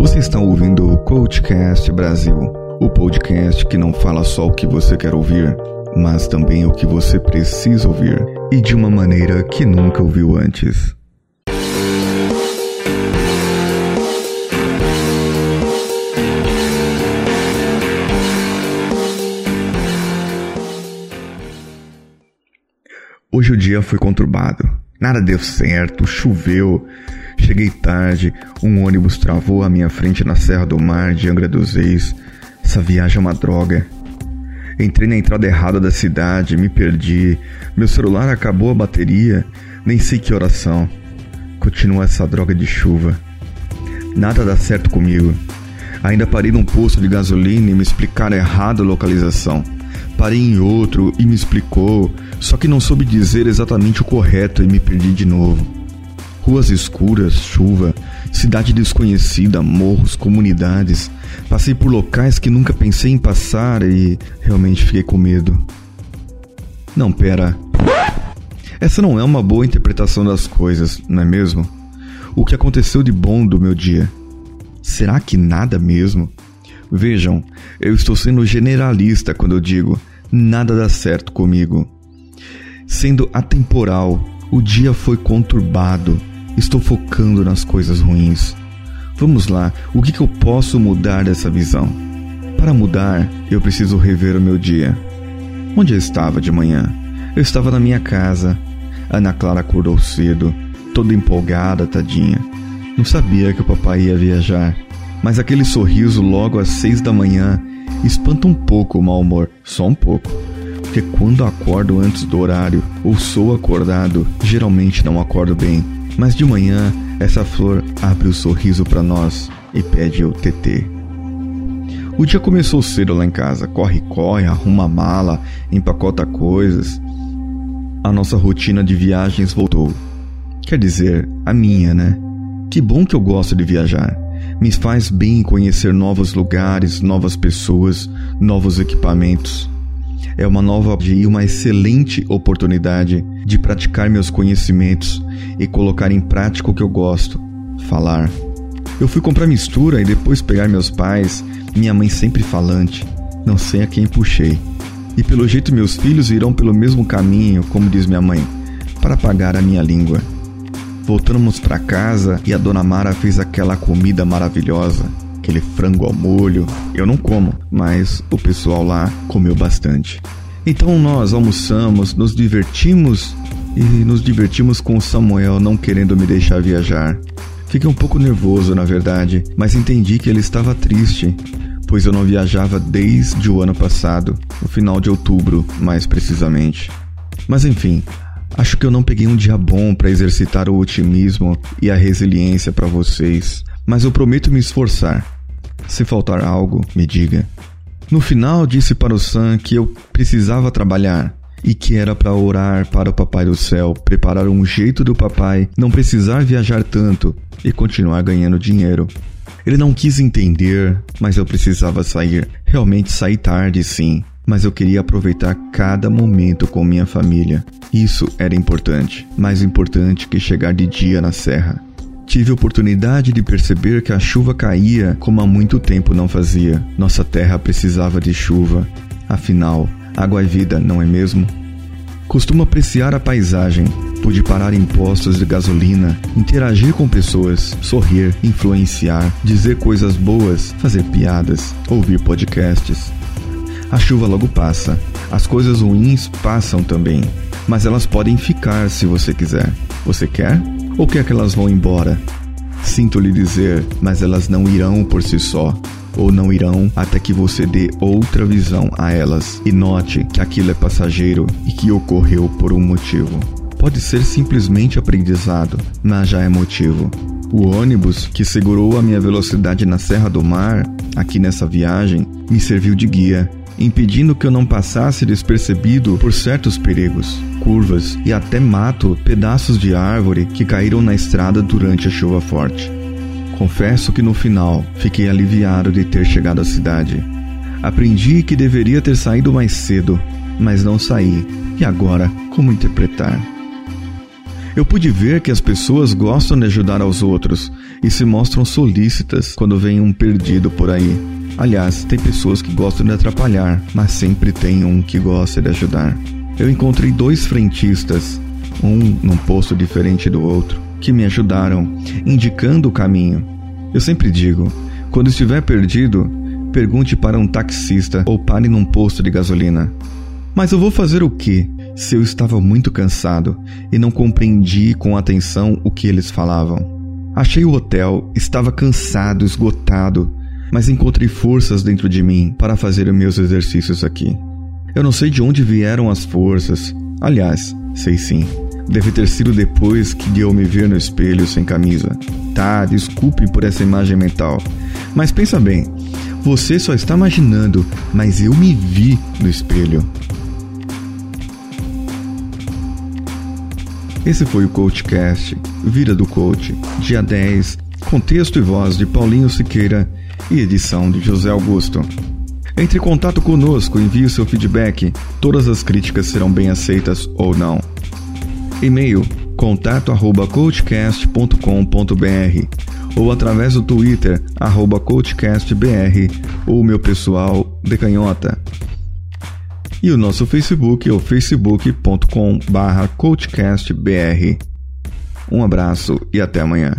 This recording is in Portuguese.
Você está ouvindo o Coachcast Brasil, o podcast que não fala só o que você quer ouvir, mas também o que você precisa ouvir e de uma maneira que nunca ouviu antes. Hoje o dia foi conturbado. Nada deu certo, choveu, cheguei tarde, um ônibus travou à minha frente na Serra do Mar de Angra dos Reis. Essa viagem é uma droga. Entrei na entrada errada da cidade, me perdi, meu celular acabou a bateria, nem sei que oração. Continua essa droga de chuva. Nada dá certo comigo. Ainda parei num posto de gasolina e me explicaram errado a localização. Parei em outro e me explicou, só que não soube dizer exatamente o correto e me perdi de novo. Ruas escuras, chuva, cidade desconhecida, morros, comunidades. Passei por locais que nunca pensei em passar e realmente fiquei com medo. Não, pera. Essa não é uma boa interpretação das coisas, não é mesmo? O que aconteceu de bom do meu dia? Será que nada mesmo? Vejam, eu estou sendo generalista quando eu digo nada dá certo comigo. Sendo atemporal, o dia foi conturbado. Estou focando nas coisas ruins. Vamos lá, o que, que eu posso mudar dessa visão? Para mudar, eu preciso rever o meu dia. Onde eu estava de manhã? Eu estava na minha casa. Ana Clara acordou cedo, toda empolgada, tadinha. Não sabia que o papai ia viajar. Mas aquele sorriso logo às seis da manhã espanta um pouco o mau humor, só um pouco. Porque quando acordo antes do horário ou sou acordado, geralmente não acordo bem. Mas de manhã, essa flor abre o sorriso para nós e pede o TT. O dia começou cedo lá em casa. Corre, corre, arruma a mala, empacota coisas. A nossa rotina de viagens voltou. Quer dizer, a minha, né? Que bom que eu gosto de viajar. Me faz bem conhecer novos lugares, novas pessoas, novos equipamentos. É uma nova e uma excelente oportunidade de praticar meus conhecimentos e colocar em prática o que eu gosto, falar. Eu fui comprar mistura e depois pegar meus pais, minha mãe sempre falante, não sei a quem puxei. E pelo jeito meus filhos irão pelo mesmo caminho, como diz minha mãe, para pagar a minha língua. Voltamos para casa e a dona Mara fez aquela comida maravilhosa, aquele frango ao molho. Eu não como, mas o pessoal lá comeu bastante. Então nós almoçamos, nos divertimos e nos divertimos com o Samuel não querendo me deixar viajar. Fiquei um pouco nervoso, na verdade, mas entendi que ele estava triste, pois eu não viajava desde o ano passado, no final de outubro, mais precisamente. Mas enfim, Acho que eu não peguei um dia bom para exercitar o otimismo e a resiliência para vocês, mas eu prometo me esforçar. Se faltar algo, me diga. No final, disse para o Sam que eu precisava trabalhar e que era para orar para o Papai do Céu, preparar um jeito do papai não precisar viajar tanto e continuar ganhando dinheiro. Ele não quis entender, mas eu precisava sair. Realmente saí tarde, sim, mas eu queria aproveitar cada momento com minha família. Isso era importante, mais importante que chegar de dia na serra. Tive oportunidade de perceber que a chuva caía como há muito tempo não fazia. Nossa terra precisava de chuva. Afinal, água é vida, não é mesmo? Costumo apreciar a paisagem. Pude parar em postos de gasolina, interagir com pessoas, sorrir, influenciar, dizer coisas boas, fazer piadas, ouvir podcasts. A chuva logo passa. As coisas ruins passam também. Mas elas podem ficar se você quiser. Você quer? Ou quer que elas vão embora? Sinto lhe dizer, mas elas não irão por si só. Ou não irão até que você dê outra visão a elas e note que aquilo é passageiro e que ocorreu por um motivo. Pode ser simplesmente aprendizado, mas já é motivo. O ônibus que segurou a minha velocidade na Serra do Mar, aqui nessa viagem, me serviu de guia impedindo que eu não passasse despercebido por certos perigos, curvas e até mato pedaços de árvore que caíram na estrada durante a chuva forte. Confesso que no final fiquei aliviado de ter chegado à cidade. Aprendi que deveria ter saído mais cedo, mas não saí. E agora, como interpretar? Eu pude ver que as pessoas gostam de ajudar aos outros e se mostram solícitas quando vem um perdido por aí. Aliás, tem pessoas que gostam de atrapalhar, mas sempre tem um que gosta de ajudar. Eu encontrei dois frentistas, um num posto diferente do outro, que me ajudaram, indicando o caminho. Eu sempre digo: quando estiver perdido, pergunte para um taxista ou pare num posto de gasolina. Mas eu vou fazer o quê se eu estava muito cansado e não compreendi com atenção o que eles falavam? Achei o hotel, estava cansado, esgotado, mas encontrei forças dentro de mim para fazer os meus exercícios aqui. Eu não sei de onde vieram as forças. Aliás, sei sim. Deve ter sido depois que de eu me ver no espelho sem camisa. Tá, desculpe por essa imagem mental. Mas pensa bem, você só está imaginando, mas eu me vi no espelho. Esse foi o CoachCast, Vida do Coach, dia 10, contexto e voz de Paulinho Siqueira e edição de José Augusto. Entre em contato conosco, envie o seu feedback. Todas as críticas serão bem aceitas ou não. E-mail contato@coachcast.com.br ou através do Twitter coachcastbr ou meu pessoal de canhota. E o nosso Facebook é o facebook.com/coachcastbr. Um abraço e até amanhã.